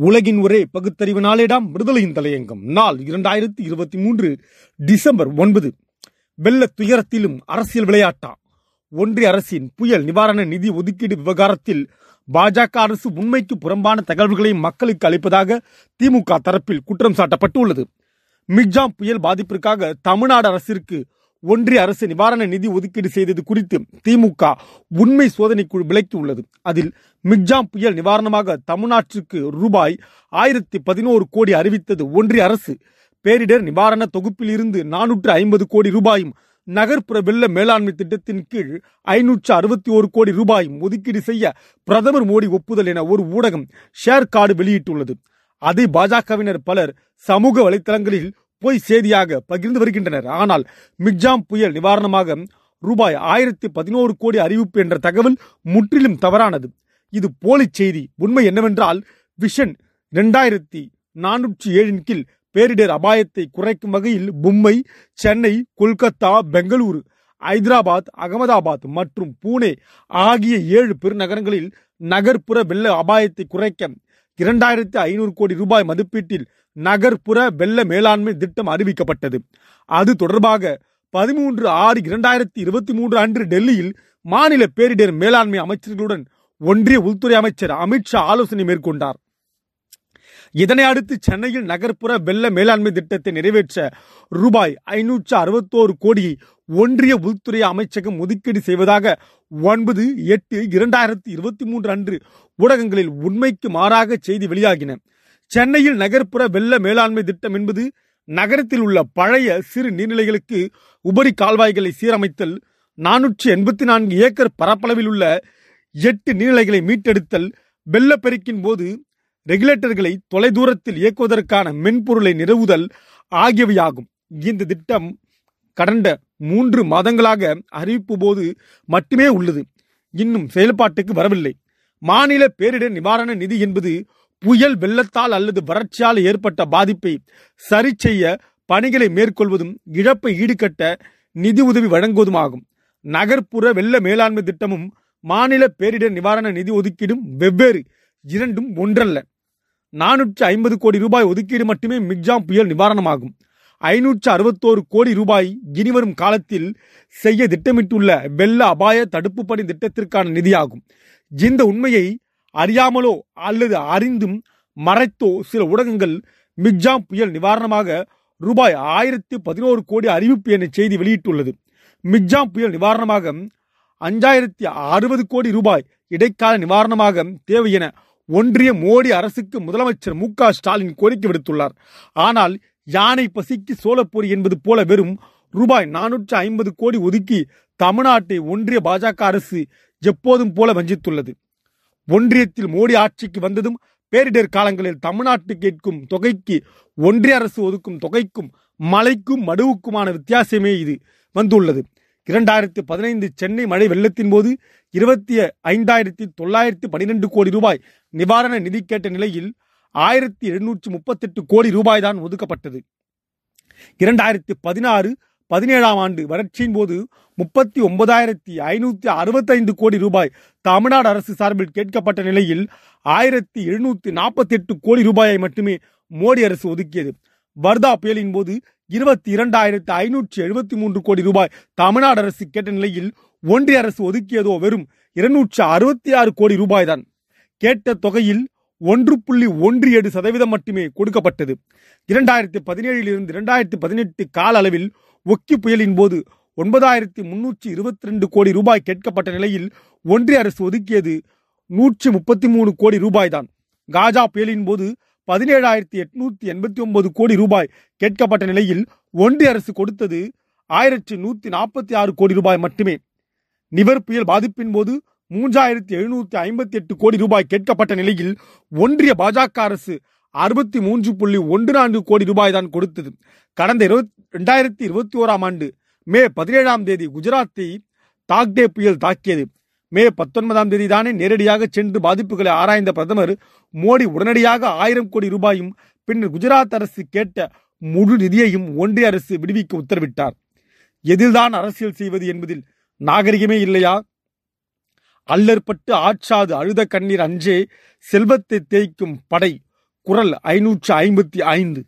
உலகின் ஒரே பகுத்தறிவு நாளேடாம் விடுதலையின் தலையங்கம். நாள் இரண்டாயிரத்தி இருபத்தி மூன்று டிசம்பர் ஒன்பது. வெள்ள துயரத்திலும் அரசியல் விளையாட்டா? ஒன்றிய அரசின் புயல் நிவாரண நிதி ஒதுக்கீடு விவகாரத்தில் பாஜக அரசு உண்மைக்கு புறம்பான தகவல்களை மக்களுக்கு அளிப்பதாக திமுக தரப்பில் குற்றம் சாட்டப்பட்டுள்ளது. மிக்ஜாம் புயல் பாதிப்பிற்காக தமிழ்நாடு அரசிற்கு ஒன்றிய அரசு நிவாரண நிதி ஒதுக்கீடு செய்தது குறித்து திமுக உண்மை சோதனைக்குழு விளக்கியுள்ளது. அதில் மிக்ஜாம் புயல் நிவாரணமாக தமிழ்நாட்டிற்கு ரூபாய் ஆயிரத்தி பதினோரு கோடி அறிவித்தது ஒன்றிய அரசு. பேரிடர் நிவாரண தொகுப்பில் இருந்து நானூற்று ஐம்பது கோடி ரூபாயும் நகர்ப்புற வெள்ள மேலாண்மை திட்டத்தின் கீழ் ஐநூற்று அறுபத்தி ஒரு கோடி ரூபாயும் ஒதுக்கீடு செய்ய பிரதமர் மோடி ஒப்புதல் என ஒரு ஊடகம் ஷேர் கார்டு வெளியிட்டுள்ளது. அதை பாஜகவினர் பலர் சமூக வலைத்தளங்களில் பொய் செய்தியாக பகிர்ந்து வருகின்றனர். ஆனால் மிக்ஜாம் புயல் நிவாரணமாக ரூபாய் ஆயிரத்தி பதினோரு கோடி அறிவிப்பு என்ற தகவல் முற்றிலும் தவறானது. இது போலி செய்தி. உண்மை என்னவென்றால் விஷன் இரண்டாயிரத்தி நானூற்றி ஏழின் கீழ் பேரிடர் அபாயத்தை குறைக்கும் வகையில் மும்பை சென்னை கொல்கத்தா பெங்களூரு ஐதராபாத் அகமதாபாத் மற்றும் பூனே ஆகிய ஏழு பெருநகரங்களில் நகர்ப்புற வெள்ள அபாயத்தை குறைக்க இரண்டாயிரத்தி ஐநூறு கோடி ரூபாய் மதிப்பீட்டில் நகர்ப்புற வெள்ள மேலாண்மை திட்டம் அறிவிக்கப்பட்டது. அது தொடர்பாக பதிமூன்று ஆறு இரண்டாயிரத்தி இருபத்தி மூன்று அன்று டெல்லியில் மாநில பேரிடர் மேலாண்மை அமைச்சர்களுடன் ஒன்றிய உள்துறை அமைச்சர் அமித்ஷா ஆலோசனை மேற்கொண்டார். இதனை அடுத்து சென்னையில் நகர்ப்புற வெள்ள மேலாண்மை திட்டத்தை நிறைவேற்ற ரூபாய் ஐநூற்று அறுபத்தோரு கோடியை ஒன்றிய உள்துறை அமைச்சகம் ஒதுக்கீடு செய்வதாக ஒன்பது எட்டு இரண்டாயிரத்தி இருபத்தி மூன்று அன்று ஊடகங்களில் உண்மைக்கு மாறாக செய்தி வெளியாகின. சென்னையில் நகர்ப்புற வெள்ள மேலாண்மை திட்டம் என்பது நகரத்தில் உள்ள பழைய சிறு நீர்நிலைகளுக்கு உபரி கால்வாய்களை சீரமைத்தல் நானூற்றி எண்பத்தி நான்கு ஏக்கர் பரப்பளவில் உள்ள எட்டு நீர்நிலைகளை மீட்டெடுத்தல் வெள்ளப்பெருக்கின் போது ரெகுலேட்டர்களை தொலைதூரத்தில் இயக்குவதற்கான மென்பொருளை நிறுவுதல் ஆகியவையாகும். இந்த திட்டம் கடந்த மூன்று மாதங்களாக அறிவிப்பு போது மட்டுமே உள்ளது. இன்னும் செயல்பாட்டுக்கு வரவில்லை. மாநில பேரிடர் நிவாரண நிதி என்பது புயல் வெள்ளத்தால் அல்லது வறட்சியால் ஏற்பட்ட பாதிப்பை சரி செய்ய பணிகளை மேற்கொள்வதும் இழப்பை ஈடுகட்ட நிதி உதவி வழங்குவதுமாகும். நகர்ப்புற வெள்ள மேலாண்மை திட்டமும் மாநில பேரிடர் நிவாரண நிதி ஒதுக்கீடும் வெவ்வேறு இரண்டும் ஒன்றல்ல. நானூற்று ஐம்பது கோடி ரூபாய் ஒதுக்கீடு மட்டுமே மிக்ஜாம் புயல் நிவாரணமாகும். ஐநூற்று அறுபத்தோரு கோடி ரூபாய் இனிவரும் காலத்தில் செய்ய திட்டமிட்டுள்ள வெள்ள அபாய தடுப்பு பணி திட்டத்திற்கான நிதியாகும். இந்த உண்மையை அறியாமலோ அல்லது அறிந்தும் மறைத்தோ சில ஊடகங்கள் மிக்ஜாம் புயல் நிவாரணமாக ரூபாய் ஆயிரத்தி பதினோரு கோடி அறிவிப்பு என செய்தி வெளியிட்டுள்ளது. மிக்ஜாம் புயல் நிவாரணமாக அஞ்சாயிரத்தி அறுபது கோடி ரூபாய் இடைக்கால நிவாரணமாக தேவை என ஒன்றிய மோடி அரசுக்கு முதலமைச்சர் மு க ஸ்டாலின் கோரிக்கை விடுத்துள்ளார். ஆனால் யானை பசிக்கு சோளப்பொறி என்பது போல வெறும் ரூபாய் நானூற்று ஐம்பது கோடி ஒதுக்கி தமிழ்நாட்டை ஒன்றிய பாஜக அரசு எப்போதும் போல வஞ்சித்துள்ளது. ஒன்றியத்தில் மோடி ஆட்சிக்கு வந்ததும் பேரிடர் காலங்களில் தமிழ்நாட்டு கேட்கும் தொகைக்கு ஒன்றிய அரசு ஒதுக்கும் தொகைக்கும் மழைக்கும் மடுவுக்குமான வித்தியாசமே இது வந்துள்ளது. இரண்டாயிரத்தி பதினைந்து சென்னை மழை வெள்ளத்தின் போது இருபத்தி ஐந்தாயிரத்தி தொள்ளாயிரத்தி பனிரெண்டு கோடி ரூபாய் நிவாரண நிதி கேட்ட நிலையில் ஆயிரத்தி எழுநூற்றி முப்பத்தெட்டு கோடி ரூபாய் தான் ஒதுக்கப்பட்டது. இரண்டாயிரத்தி பதினாறு பதினேழாம் ஆண்டு வறட்சியின் போது முப்பத்தி ஒன்பதாயிரத்தி ஐநூற்றி அறுபத்தைந்து கோடி ரூபாய் தமிழ்நாடு அரசு சார்பில் கேட்கப்பட்ட நிலையில் ஆயிரத்தி எழுநூற்றி நாற்பத்தி எட்டு கோடி ரூபாயை மட்டுமே மோடி அரசு ஒதுக்கியது. வர்தா புயலின் போது இருபத்தி இரண்டாயிரத்தி ஐநூற்றி எழுபத்தி மூன்று கோடி ரூபாய் தமிழ்நாடு அரசு கேட்ட நிலையில் ஒன்றிய அரசு ஒதுக்கியதோ வெறும் இருநூற்று அறுபத்தி ஆறு கோடி ரூபாய் தான் கேட்ட தொகையில் ஒன்று புள்ளி ஒன்று ஏழு சதவீதம் மட்டுமே கொடுக்கப்பட்டது. இரண்டாயிரத்தி பதினேழில் இருந்து இரண்டாயிரத்தி பதினெட்டு கால அளவில் ஒக்கி புயலின் போது ஒன்பதாயிரத்தி முன்னூற்றி இருபத்தி ரெண்டு கோடி ரூபாய் கேட்கப்பட்ட நிலையில் ஒன்றிய அரசு ஒதுக்கியது நூற்றி முப்பத்தி மூணு கோடி ரூபாய் தான் காஜா புயலின் போது பதினேழாயிரத்தி எட்நூத்தி எண்பத்தி ஒன்பது கோடி ரூபாய் கேட்கப்பட்ட நிலையில் ஒன்றிய அரசு கொடுத்தது ஆயிரத்தி நூத்தி நாற்பத்தி ஆறு கோடி ரூபாய் மட்டுமே. நிவர் புயல் பாதிப்பின் போது மூன்றாயிரத்தி எழுநூத்தி ஐம்பத்தி எட்டு கோடி ரூபாய் கேட்கப்பட்ட நிலையில் ஒன்றிய பாஜக அரசு அறுபத்தி மூன்று புள்ளி ஒன்று நான்கு கோடி ரூபாய் தான் கொடுத்தது. கடந்த இருபத்தி ரெண்டாயிரத்தி இருபத்தி ஓராம் ஆண்டு மே பதினேழாம் தேதி குஜராத்தை தாக்டே புயல் தாக்கியது. மே பத்தொன்பதாம் தேதி தானே நேரடியாக சென்று பாதிப்புகளை ஆராய்ந்த பிரதமர் மோடி உடனடியாக ஆயிரம் கோடி ரூபாயும் பின்னர் குஜராத் அரசு கேட்ட முழு நிதியையும் ஒன்றிய அரசு விடுவிக்க உத்தரவிட்டார். எதில்தான் அரசியல் செய்வது என்பதில் நாகரிகமே இல்லையா? அல்லற்பட்டு ஆற்றாது அழுத கண்ணீர் அஞ்சே செல்வத்தை தேய்க்கும் படை. குரல் ஐநூற்று ஐம்பத்தி ஐந்து.